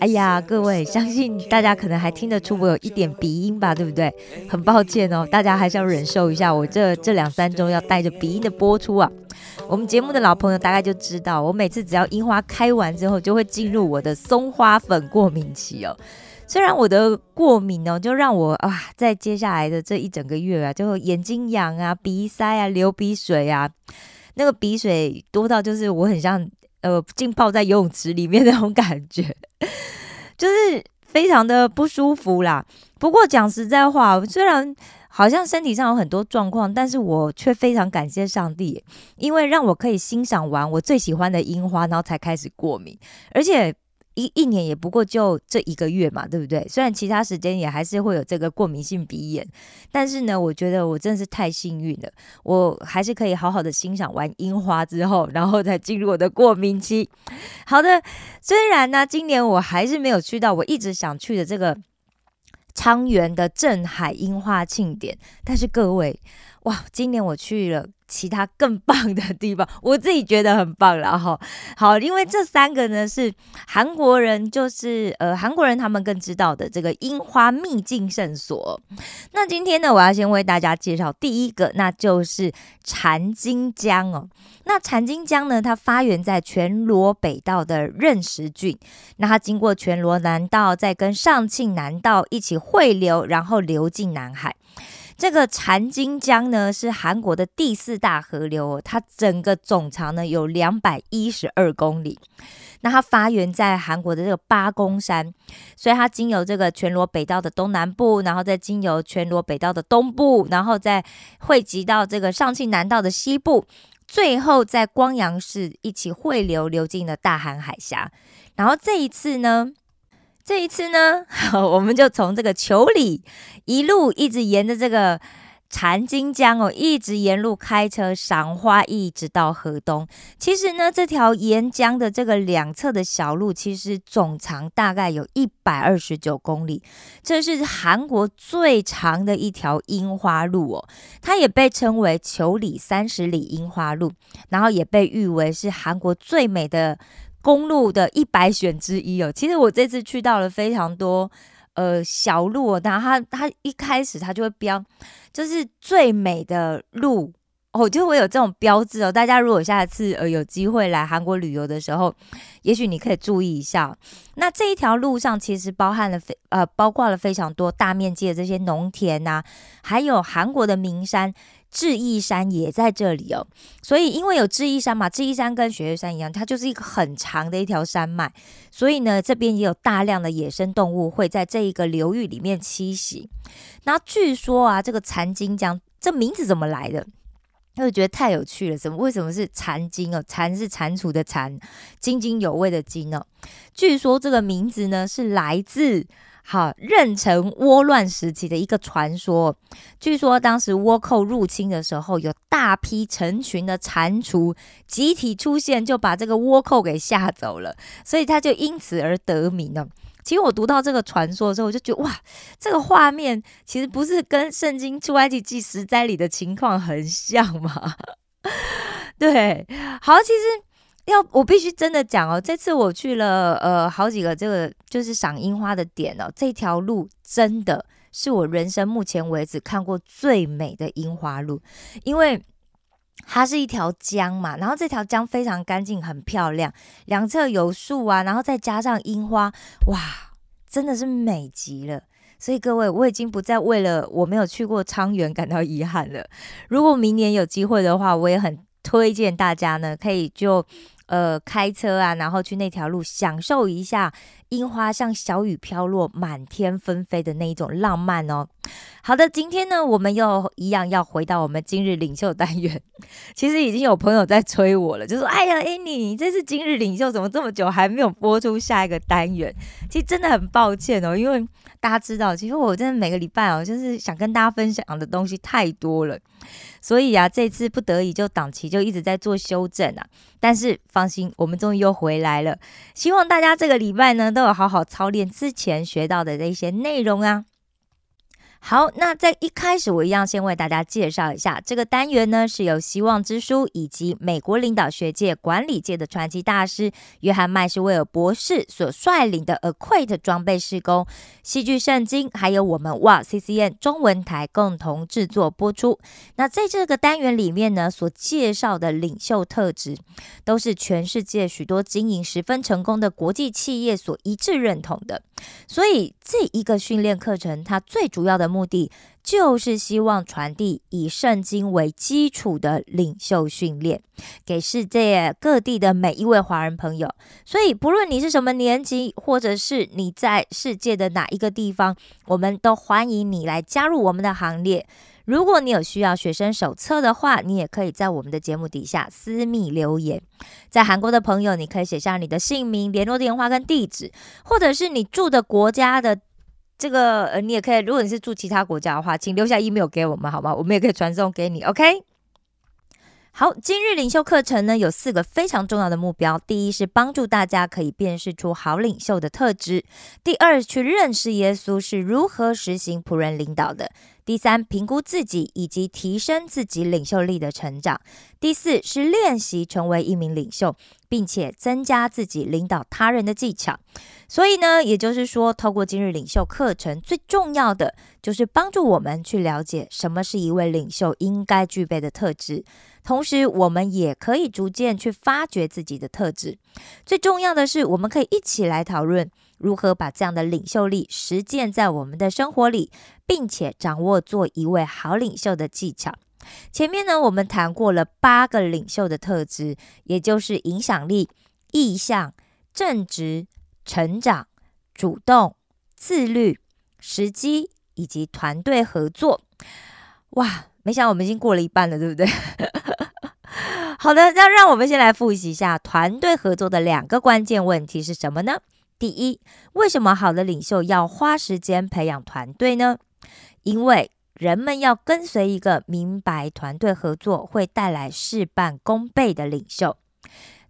哎呀，各位，相信大家可能还听得出我有一点鼻音吧，对不对？很抱歉哦，大家还是要忍受一下，我这这两三周要带着鼻音的播出啊。我们节目的老朋友大概就知道，我每次只要樱花开完之后，就会进入我的松花粉过敏期哦。虽然我的过敏呢，就让我啊，在接下来的这一整个月啊，就眼睛痒啊、鼻塞啊、流鼻水啊，那个鼻水多到就是我很像呃浸泡在游泳池里面那种感觉，就是非常的不舒服啦。不过讲实在话，虽然好像身体上有很多状况，但是我却非常感谢上帝，因为让我可以欣赏完我最喜欢的樱花，然后才开始过敏，而且。一一年也不过就这一个月嘛，对不对？虽然其他时间也还是会有这个过敏性鼻炎，但是呢，我觉得我真的是太幸运了，我还是可以好好的欣赏完樱花之后，然后再进入我的过敏期。好的，虽然呢，今年我还是没有去到我一直想去的这个昌原的镇海樱花庆典，但是各位，哇，今年我去了。其他更棒的地方，我自己觉得很棒了哈。好，因为这三个呢是韩国人，就是呃韩国人他们更知道的这个樱花秘境圣所。那今天呢，我要先为大家介绍第一个，那就是禅金江哦。那禅金江呢，它发源在全罗北道的任石郡，那它经过全罗南道，再跟上庆南道一起汇流，然后流进南海。这个禅金江呢是韩国的第四大河流，它整个总长呢有两百一十二公里。那它发源在韩国的这个八公山，所以它经由这个全罗北道的东南部，然后再经由全罗北道的东部，然后再汇集到这个上庆南道的西部，最后在光阳市一起汇流流进了大韩海峡。然后这一次呢？这一次呢，我们就从这个球里一路一直沿着这个禅金江哦，一直沿路开车赏花，一直到河东。其实呢，这条沿江的这个两侧的小路，其实总长大概有一百二十九公里，这是韩国最长的一条樱花路哦。它也被称为球里三十里樱花路，然后也被誉为是韩国最美的。公路的一百选之一哦，其实我这次去到了非常多呃小路，然后它它一开始它就会标，就是最美的路哦，就会有这种标志哦。大家如果下次呃有机会来韩国旅游的时候，也许你可以注意一下。那这一条路上其实包含了非呃包括了非常多大面积的这些农田呐，还有韩国的名山。智异山也在这里哦，所以因为有智异山嘛，智异山跟雪岳山一样，它就是一个很长的一条山脉，所以呢，这边也有大量的野生动物会在这一个流域里面栖息。那据说啊，这个残金江这名字怎么来的？我觉得太有趣了，怎么为什么是残金哦？残是蟾蜍的蟾，津津有味的津哦。据说这个名字呢是来自。好，壬辰倭乱时期的一个传说，据说当时倭寇入侵的时候，有大批成群的蟾蜍集体出现，就把这个倭寇给吓走了，所以他就因此而得名了。其实我读到这个传说的时候，我就觉得哇，这个画面其实不是跟圣经出埃及记十灾里的情况很像吗？对，好，其实。要我必须真的讲哦，这次我去了呃好几个这个就是赏樱花的点哦，这条路真的是我人生目前为止看过最美的樱花路，因为它是一条江嘛，然后这条江非常干净，很漂亮，两侧有树啊，然后再加上樱花，哇，真的是美极了。所以各位，我已经不再为了我没有去过昌原感到遗憾了。如果明年有机会的话，我也很。推荐大家呢，可以就呃开车啊，然后去那条路享受一下樱花像小雨飘落，满天纷飞的那一种浪漫哦。好的，今天呢，我们又一样要回到我们今日领袖单元。其实已经有朋友在催我了，就说：“哎呀艾米你这是今日领袖，怎么这么久还没有播出下一个单元？”其实真的很抱歉哦，因为大家知道，其实我真的每个礼拜哦，就是想跟大家分享的东西太多了，所以啊，这次不得已就档期就一直在做修正啊。但是放心，我们终于又回来了。希望大家这个礼拜呢，都有好好操练之前学到的这些内容啊。好，那在一开始，我一样先为大家介绍一下这个单元呢，是由希望之书以及美国领导学界、管理界的传奇大师约翰麦斯威尔博士所率领的 Acquit 装备施工、戏剧圣经，还有我们哇 CCN 中文台共同制作播出。那在这个单元里面呢，所介绍的领袖特质，都是全世界许多经营十分成功的国际企业所一致认同的。所以这一个训练课程，它最主要的目的就是希望传递以圣经为基础的领袖训练给世界各地的每一位华人朋友。所以不论你是什么年纪，或者是你在世界的哪一个地方，我们都欢迎你来加入我们的行列。如果你有需要学生手册的话，你也可以在我们的节目底下私密留言。在韩国的朋友，你可以写下你的姓名、联络电话跟地址，或者是你住的国家的这个，呃，你也可以。如果你是住其他国家的话，请留下 email 给我们，好吗？我们也可以传送给你。OK。好，今日领袖课程呢有四个非常重要的目标：第一是帮助大家可以辨识出好领袖的特质；第二，去认识耶稣是如何实行仆人领导的。第三，评估自己以及提升自己领袖力的成长；第四，是练习成为一名领袖，并且增加自己领导他人的技巧。所以呢，也就是说，透过今日领袖课程，最重要的就是帮助我们去了解什么是一位领袖应该具备的特质，同时我们也可以逐渐去发掘自己的特质。最重要的是，我们可以一起来讨论。如何把这样的领袖力实践在我们的生活里，并且掌握做一位好领袖的技巧？前面呢，我们谈过了八个领袖的特质，也就是影响力、意向、正直、成长、主动、自律、时机以及团队合作。哇，没想到我们已经过了一半了，对不对？好的，那让我们先来复习一下团队合作的两个关键问题是什么呢？第一，为什么好的领袖要花时间培养团队呢？因为人们要跟随一个明白团队合作会带来事半功倍的领袖。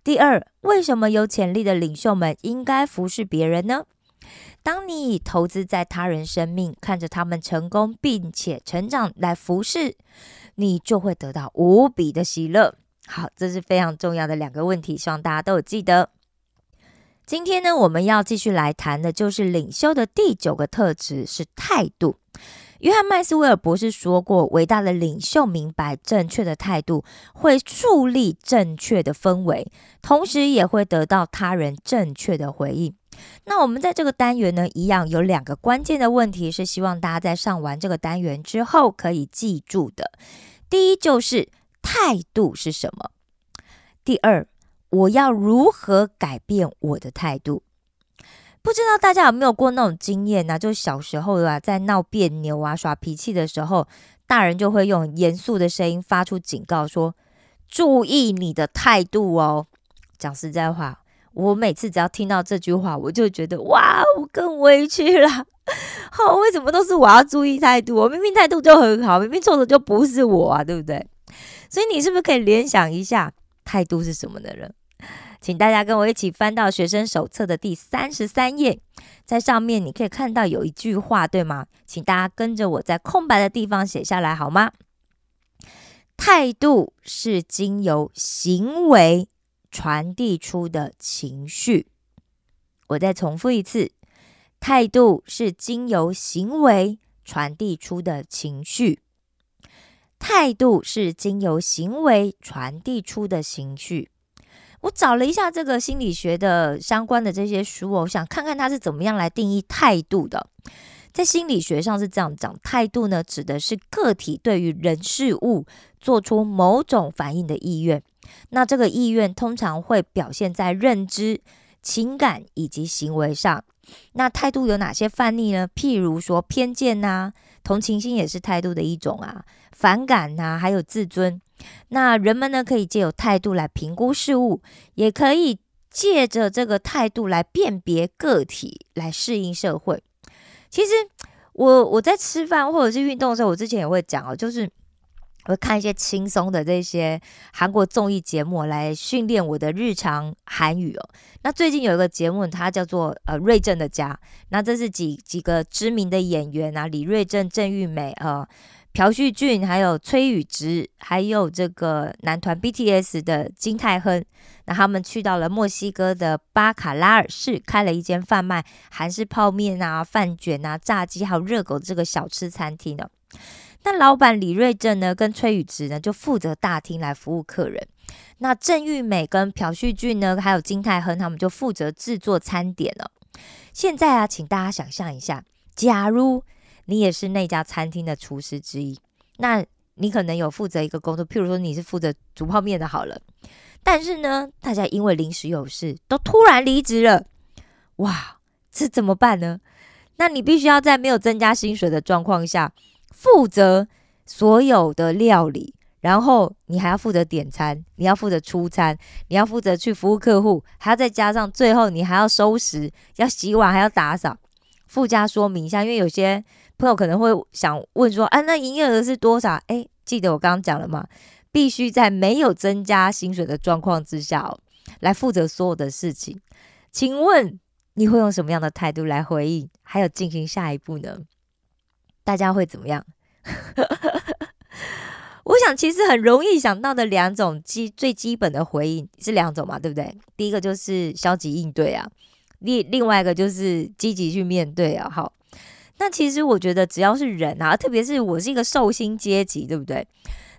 第二，为什么有潜力的领袖们应该服侍别人呢？当你以投资在他人生命，看着他们成功并且成长来服侍，你就会得到无比的喜乐。好，这是非常重要的两个问题，希望大家都有记得。今天呢，我们要继续来谈的就是领袖的第九个特质是态度。约翰麦斯威尔博士说过，伟大的领袖明白正确的态度会树立正确的氛围，同时也会得到他人正确的回应。那我们在这个单元呢，一样有两个关键的问题，是希望大家在上完这个单元之后可以记住的。第一就是态度是什么？第二。我要如何改变我的态度？不知道大家有没有过那种经验呢？就小时候啊，在闹别扭啊、耍脾气的时候，大人就会用严肃的声音发出警告，说：“注意你的态度哦。”讲实在话，我每次只要听到这句话，我就觉得哇，我更委屈了。好，为什么都是我要注意态度？我明明态度就很好，明明错的就不是我啊，对不对？所以你是不是可以联想一下，态度是什么的人？请大家跟我一起翻到学生手册的第三十三页，在上面你可以看到有一句话，对吗？请大家跟着我在空白的地方写下来，好吗？态度是经由行为传递出的情绪。我再重复一次，态度是经由行为传递出的情绪。态度是经由行为传递出的情绪。我找了一下这个心理学的相关的这些书，我想看看它是怎么样来定义态度的。在心理学上是这样讲，态度呢指的是个体对于人事物做出某种反应的意愿。那这个意愿通常会表现在认知、情感以及行为上。那态度有哪些范例呢？譬如说偏见呐，同情心也是态度的一种啊，反感呐，还有自尊。那人们呢，可以借由态度来评估事物，也可以借着这个态度来辨别个体，来适应社会。其实我我在吃饭或者是运动的时候，我之前也会讲哦，就是会看一些轻松的这些韩国综艺节目来训练我的日常韩语哦。那最近有一个节目，它叫做呃瑞正的家，那这是几几个知名的演员啊，李瑞正、郑玉美呃。朴叙俊，还有崔宇植，还有这个男团 BTS 的金泰亨，那他们去到了墨西哥的巴卡拉尔市，开了一间贩卖韩式泡面啊、饭卷啊、炸鸡还有热狗这个小吃餐厅呢。那老板李瑞正呢，跟崔宇植呢，就负责大厅来服务客人。那郑玉美跟朴叙俊呢，还有金泰亨，他们就负责制作餐点了。现在啊，请大家想象一下，假如。你也是那家餐厅的厨师之一，那你可能有负责一个工作，譬如说你是负责煮泡面的，好了。但是呢，大家因为临时有事，都突然离职了，哇，这怎么办呢？那你必须要在没有增加薪水的状况下，负责所有的料理，然后你还要负责点餐，你要负责出餐，你要负责去服务客户，还要再加上最后你还要收拾，要洗碗，还要打扫。附加说明一下，因为有些。朋友可能会想问说：“啊，那营业额是多少？”哎，记得我刚刚讲了吗？必须在没有增加薪水的状况之下，来负责所有的事情。请问你会用什么样的态度来回应？还有进行下一步呢？大家会怎么样？我想，其实很容易想到的两种基最基本的回应是两种嘛，对不对？第一个就是消极应对啊，另另外一个就是积极去面对啊。好。那其实我觉得，只要是人啊，特别是我是一个寿星阶级，对不对？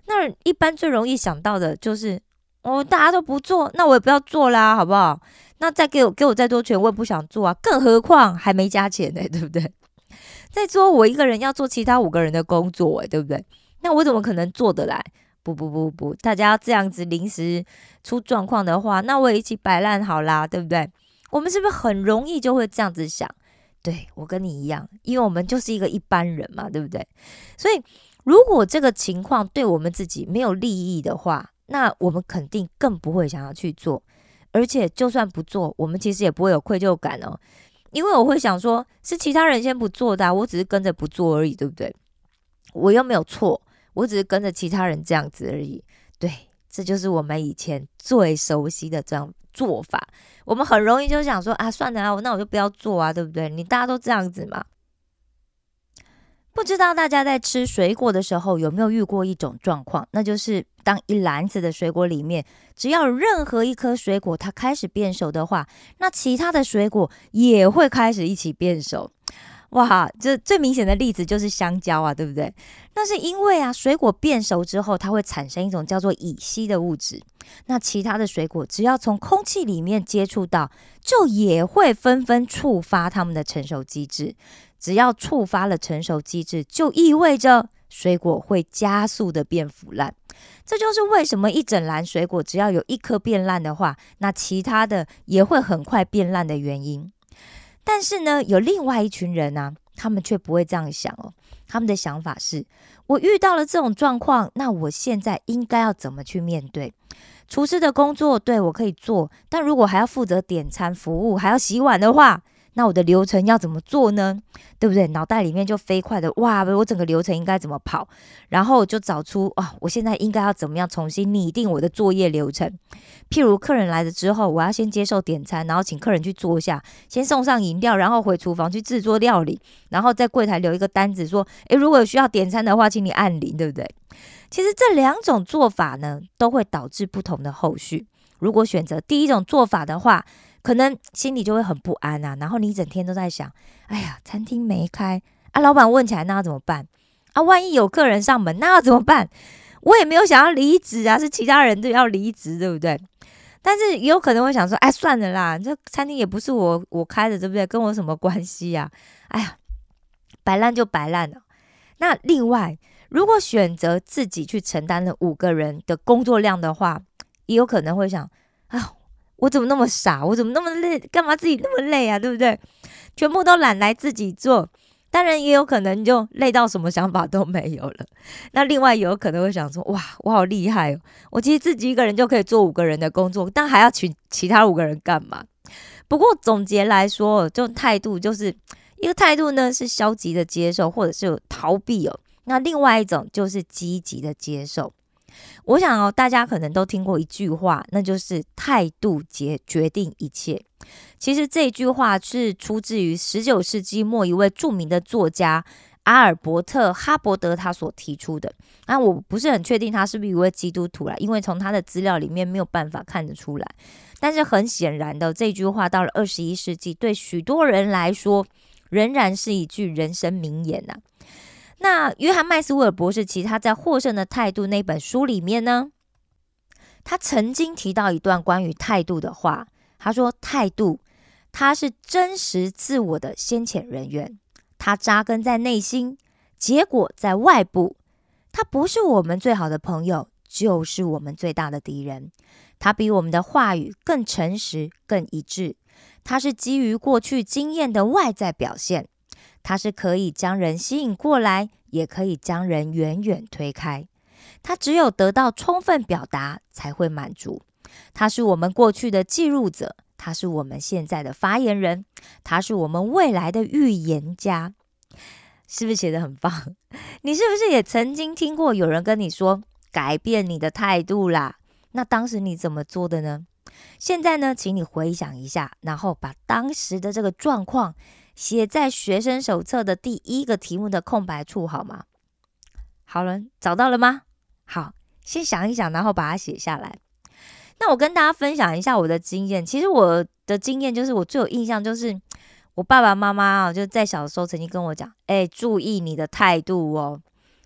那一般最容易想到的就是，哦，大家都不做，那我也不要做啦，好不好？那再给我给我再多钱，我也不想做啊。更何况还没加钱呢，对不对？再说我一个人要做其他五个人的工作，哎，对不对？那我怎么可能做得来？不不不不，大家这样子临时出状况的话，那我也一起摆烂好啦，对不对？我们是不是很容易就会这样子想？对我跟你一样，因为我们就是一个一般人嘛，对不对？所以如果这个情况对我们自己没有利益的话，那我们肯定更不会想要去做。而且就算不做，我们其实也不会有愧疚感哦，因为我会想说，是其他人先不做的，我只是跟着不做而已，对不对？我又没有错，我只是跟着其他人这样子而已。对，这就是我们以前最熟悉的这样。做法，我们很容易就想说啊，算了啊，那我就不要做啊，对不对？你大家都这样子嘛。不知道大家在吃水果的时候有没有遇过一种状况，那就是当一篮子的水果里面，只要任何一颗水果它开始变熟的话，那其他的水果也会开始一起变熟。哇，这最明显的例子就是香蕉啊，对不对？那是因为啊，水果变熟之后，它会产生一种叫做乙烯的物质。那其他的水果只要从空气里面接触到，就也会纷纷触发它们的成熟机制。只要触发了成熟机制，就意味着水果会加速的变腐烂。这就是为什么一整篮水果只要有一颗变烂的话，那其他的也会很快变烂的原因。但是呢，有另外一群人呢，他们却不会这样想哦。他们的想法是：我遇到了这种状况，那我现在应该要怎么去面对？厨师的工作对我可以做，但如果还要负责点餐服务，还要洗碗的话。那我的流程要怎么做呢？对不对？脑袋里面就飞快的哇，我整个流程应该怎么跑？然后就找出啊，我现在应该要怎么样重新拟定我的作业流程？譬如客人来了之后，我要先接受点餐，然后请客人去坐下，先送上饮料，然后回厨房去制作料理，然后在柜台留一个单子，说：诶，如果有需要点餐的话，请你按铃，对不对？其实这两种做法呢，都会导致不同的后续。如果选择第一种做法的话，可能心里就会很不安啊，然后你整天都在想，哎呀，餐厅没开啊，老板问起来那要怎么办啊？万一有客人上门，那要怎么办？我也没有想要离职啊，是其他人都要离职，对不对？但是也有可能会想说，哎，算了啦，这餐厅也不是我我开的，对不对？跟我什么关系呀？哎呀，摆烂就摆烂了。那另外，如果选择自己去承担了五个人的工作量的话，也有可能会想啊。我怎么那么傻？我怎么那么累？干嘛自己那么累啊？对不对？全部都懒来自己做，当然也有可能就累到什么想法都没有了。那另外有可能会想说：哇，我好厉害哦！我其实自己一个人就可以做五个人的工作，但还要请其他五个人干嘛？不过总结来说，这种态度就是一个态度呢，是消极的接受，或者是逃避哦。那另外一种就是积极的接受。我想哦，大家可能都听过一句话，那就是态度决决定一切。其实这句话是出自于十九世纪末一位著名的作家阿尔伯特·哈伯德他所提出的。那，我不是很确定他是不是一位基督徒啦，因为从他的资料里面没有办法看得出来。但是很显然的，这句话到了二十一世纪，对许多人来说，仍然是一句人生名言呐。那约翰麦斯威尔博士，其实他在《获胜的态度》那本书里面呢，他曾经提到一段关于态度的话。他说：“态度，它是真实自我的先遣人员，它扎根在内心，结果在外部。它不是我们最好的朋友，就是我们最大的敌人。它比我们的话语更诚实、更一致。它是基于过去经验的外在表现。”它是可以将人吸引过来，也可以将人远远推开。它只有得到充分表达才会满足。它是我们过去的记录者，它是我们现在的发言人，它是我们未来的预言家。是不是写的很棒？你是不是也曾经听过有人跟你说改变你的态度啦？那当时你怎么做的呢？现在呢，请你回想一下，然后把当时的这个状况。写在学生手册的第一个题目的空白处，好吗？好了，找到了吗？好，先想一想，然后把它写下来。那我跟大家分享一下我的经验。其实我的经验就是，我最有印象就是我爸爸妈妈啊，就在小时候曾经跟我讲：“哎，注意你的态度哦。”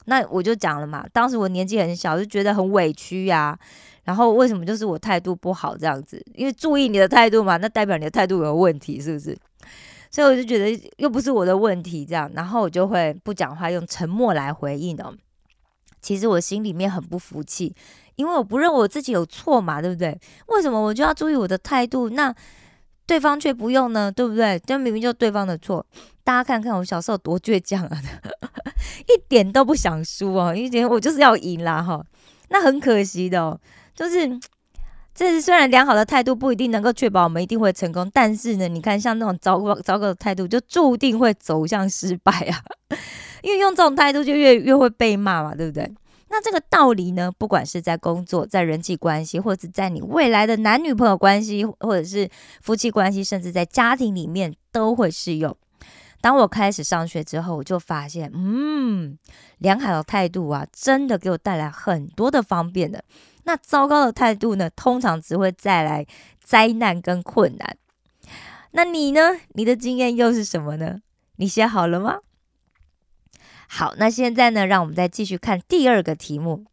那我就讲了嘛，当时我年纪很小，就觉得很委屈呀。然后为什么就是我态度不好这样子？因为注意你的态度嘛，那代表你的态度有问题，是不是？所以我就觉得又不是我的问题，这样，然后我就会不讲话，用沉默来回应哦。其实我心里面很不服气，因为我不认为我自己有错嘛，对不对？为什么我就要注意我的态度，那对方却不用呢？对不对？这明明就是对方的错。大家看看我小时候多倔强啊，一点都不想输哦，一点我就是要赢啦哈。那很可惜的哦，就是。这是虽然良好的态度不一定能够确保我们一定会成功，但是呢，你看像那种糟糕糟糕的态度，就注定会走向失败啊！因为用这种态度就越越会被骂嘛，对不对？那这个道理呢，不管是在工作、在人际关系，或者在你未来的男女朋友关系，或者是夫妻关系，甚至在家庭里面都会适用。当我开始上学之后，我就发现，嗯，良好的态度啊，真的给我带来很多的方便的。那糟糕的态度呢，通常只会带来灾难跟困难。那你呢？你的经验又是什么呢？你写好了吗？好，那现在呢，让我们再继续看第二个题目。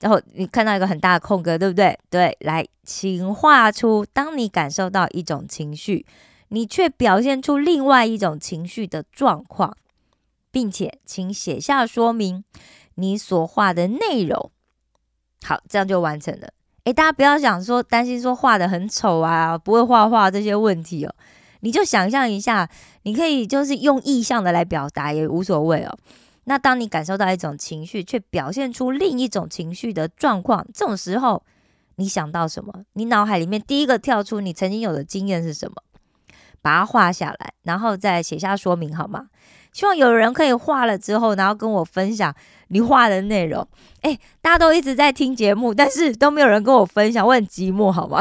然后你看到一个很大的空格，对不对？对，来，请画出当你感受到一种情绪，你却表现出另外一种情绪的状况，并且请写下说明你所画的内容。好，这样就完成了。诶，大家不要想说担心说画的很丑啊，不会画画这些问题哦。你就想象一下，你可以就是用意象的来表达也无所谓哦。那当你感受到一种情绪，却表现出另一种情绪的状况，这种时候，你想到什么？你脑海里面第一个跳出你曾经有的经验是什么？把它画下来，然后再写下说明，好吗？希望有人可以画了之后，然后跟我分享你画的内容。哎，大家都一直在听节目，但是都没有人跟我分享，我很寂寞，好吗？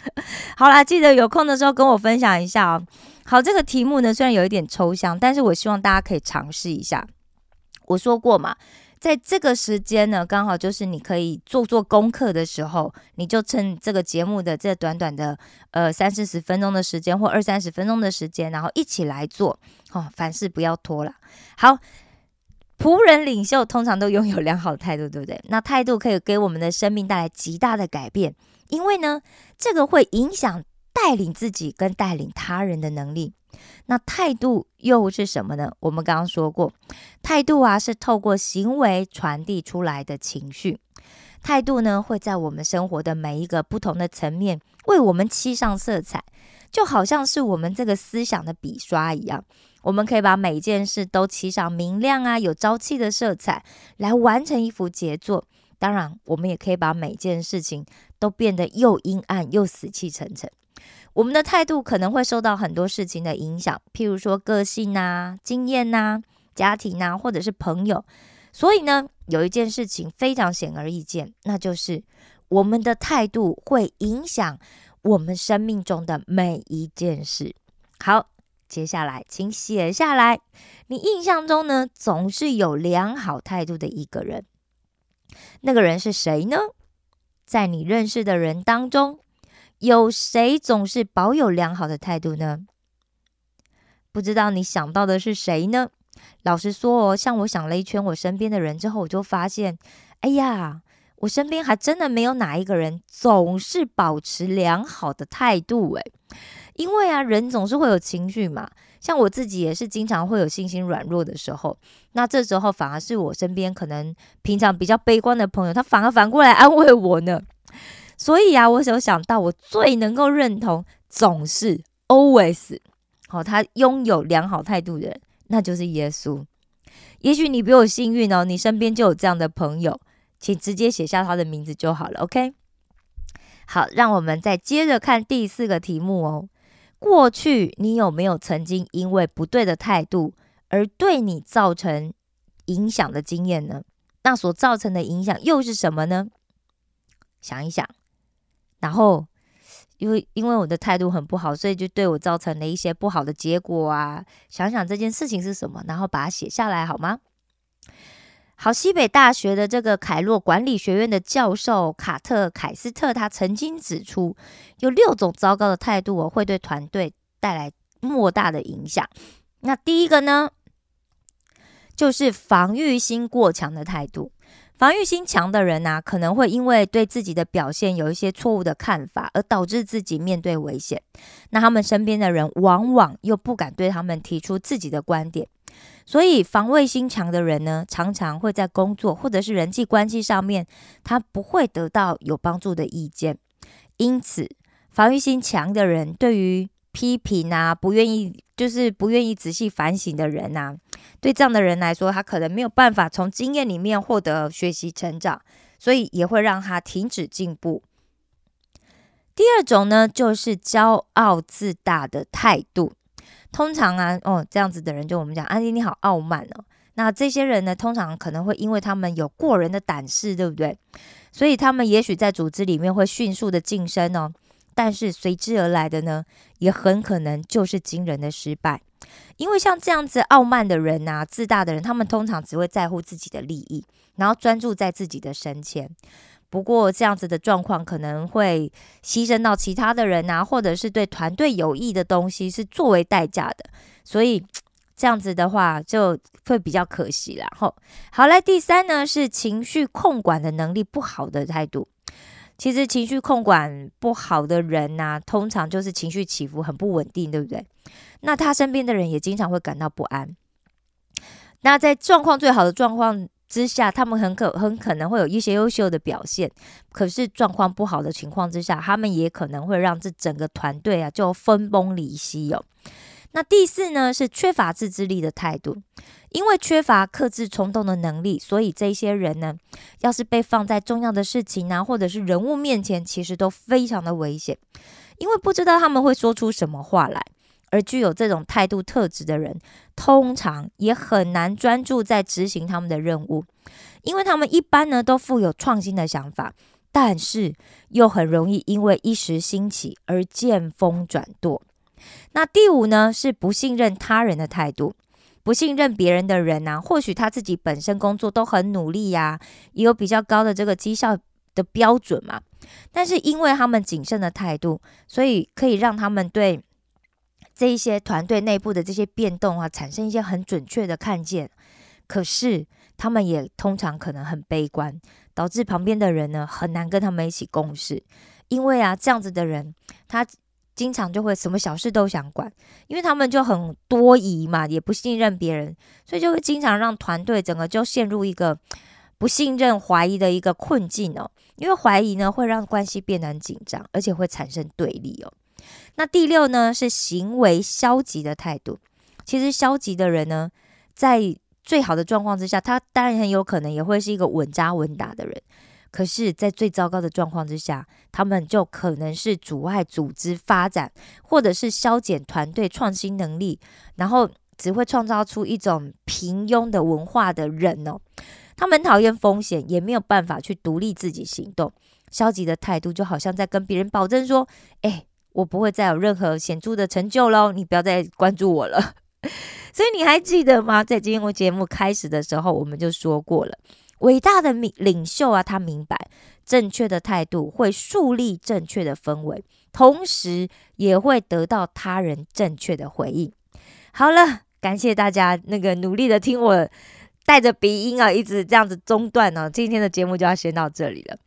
好啦，记得有空的时候跟我分享一下哦。好，这个题目呢虽然有一点抽象，但是我希望大家可以尝试一下。我说过嘛。在这个时间呢，刚好就是你可以做做功课的时候，你就趁这个节目的这短短的呃三四十分钟的时间或二三十分钟的时间，然后一起来做哦，凡事不要拖了。好，仆人领袖通常都拥有良好的态度，对不对？那态度可以给我们的生命带来极大的改变，因为呢，这个会影响带领自己跟带领他人的能力。那态度又是什么呢？我们刚刚说过，态度啊是透过行为传递出来的情绪。态度呢会在我们生活的每一个不同的层面为我们漆上色彩，就好像是我们这个思想的笔刷一样，我们可以把每一件事都漆上明亮啊、有朝气的色彩，来完成一幅杰作。当然，我们也可以把每件事情都变得又阴暗又死气沉沉。我们的态度可能会受到很多事情的影响，譬如说个性呐、经验呐、家庭呐，或者是朋友。所以呢，有一件事情非常显而易见，那就是我们的态度会影响我们生命中的每一件事。好，接下来请写下来，你印象中呢总是有良好态度的一个人，那个人是谁呢？在你认识的人当中。有谁总是保有良好的态度呢？不知道你想到的是谁呢？老实说哦，像我想了一圈我身边的人之后，我就发现，哎呀，我身边还真的没有哪一个人总是保持良好的态度。诶，因为啊，人总是会有情绪嘛。像我自己也是经常会有信心软弱的时候，那这时候反而是我身边可能平常比较悲观的朋友，他反而反过来安慰我呢。所以啊，我有想到，我最能够认同总是 always 好，他拥有良好态度的人，那就是耶稣。也许你比我幸运哦，你身边就有这样的朋友，请直接写下他的名字就好了。OK，好，让我们再接着看第四个题目哦。过去你有没有曾经因为不对的态度而对你造成影响的经验呢？那所造成的影响又是什么呢？想一想。然后，因为因为我的态度很不好，所以就对我造成了一些不好的结果啊。想想这件事情是什么，然后把它写下来好吗？好，西北大学的这个凯洛管理学院的教授卡特凯斯特，他曾经指出，有六种糟糕的态度哦，会对团队带来莫大的影响。那第一个呢，就是防御心过强的态度。防御心强的人呐，可能会因为对自己的表现有一些错误的看法，而导致自己面对危险。那他们身边的人往往又不敢对他们提出自己的观点，所以防卫心强的人呢，常常会在工作或者是人际关系上面，他不会得到有帮助的意见。因此，防御心强的人对于批评啊，不愿意就是不愿意仔细反省的人呐。对这样的人来说，他可能没有办法从经验里面获得学习成长，所以也会让他停止进步。第二种呢，就是骄傲自大的态度。通常啊，哦，这样子的人就我们讲，安迪你好傲慢哦。那这些人呢，通常可能会因为他们有过人的胆识，对不对？所以他们也许在组织里面会迅速的晋升哦，但是随之而来的呢，也很可能就是惊人的失败。因为像这样子傲慢的人呐，自大的人，他们通常只会在乎自己的利益，然后专注在自己的升迁。不过这样子的状况可能会牺牲到其他的人呐，或者是对团队有益的东西是作为代价的。所以这样子的话就会比较可惜了。后好来，第三呢是情绪控管的能力不好的态度。其实情绪控管不好的人呐，通常就是情绪起伏很不稳定，对不对？那他身边的人也经常会感到不安。那在状况最好的状况之下，他们很可很可能会有一些优秀的表现。可是状况不好的情况之下，他们也可能会让这整个团队啊就分崩离析哦。那第四呢是缺乏自制力的态度，因为缺乏克制冲动的能力，所以这些人呢，要是被放在重要的事情啊，或者是人物面前，其实都非常的危险，因为不知道他们会说出什么话来。而具有这种态度特质的人，通常也很难专注在执行他们的任务，因为他们一般呢都富有创新的想法，但是又很容易因为一时兴起而见风转舵。那第五呢，是不信任他人的态度。不信任别人的人呢，或许他自己本身工作都很努力呀，也有比较高的这个绩效的标准嘛。但是因为他们谨慎的态度，所以可以让他们对这一些团队内部的这些变动啊，产生一些很准确的看见。可是他们也通常可能很悲观，导致旁边的人呢很难跟他们一起共事。因为啊，这样子的人他。经常就会什么小事都想管，因为他们就很多疑嘛，也不信任别人，所以就会经常让团队整个就陷入一个不信任、怀疑的一个困境哦。因为怀疑呢，会让关系变得很紧张，而且会产生对立哦。那第六呢，是行为消极的态度。其实消极的人呢，在最好的状况之下，他当然很有可能也会是一个稳扎稳打的人。可是，在最糟糕的状况之下，他们就可能是阻碍组织发展，或者是消减团队创新能力，然后只会创造出一种平庸的文化的人哦。他们讨厌风险，也没有办法去独立自己行动。消极的态度就好像在跟别人保证说：“哎，我不会再有任何显著的成就喽，你不要再关注我了。”所以你还记得吗？在今天我节目开始的时候，我们就说过了，伟大的领领袖啊，他明白正确的态度会树立正确的氛围，同时也会得到他人正确的回应。好了，感谢大家那个努力的听我。带着鼻音啊，一直这样子中断呢。今天的节目就要先到这里了。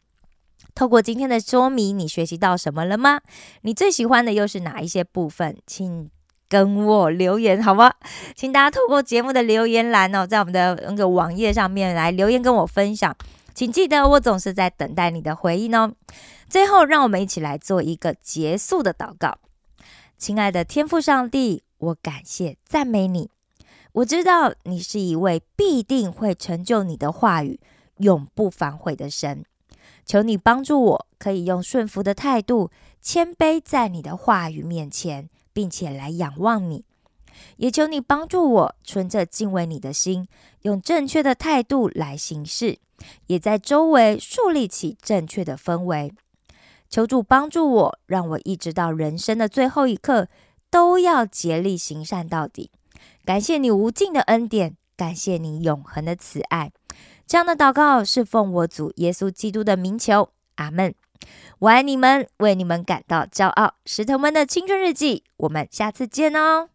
透过今天的说明，你学习到什么了吗？你最喜欢的又是哪一些部分？请跟我留言好吗？请大家透过节目的留言栏哦，在我们的那个网页上面来留言跟我分享。请记得，我总是在等待你的回应哦。最后，让我们一起来做一个结束的祷告。亲爱的天父上帝，我感谢赞美你。我知道你是一位必定会成就你的话语、永不反悔的神。求你帮助我，可以用顺服的态度、谦卑在你的话语面前，并且来仰望你。也求你帮助我，存着敬畏你的心，用正确的态度来行事，也在周围树立起正确的氛围。求主帮助我，让我一直到人生的最后一刻，都要竭力行善到底。感谢你无尽的恩典，感谢你永恒的慈爱。这样的祷告是奉我主耶稣基督的名求，阿门。我爱你们，为你们感到骄傲。石头们的青春日记，我们下次见哦。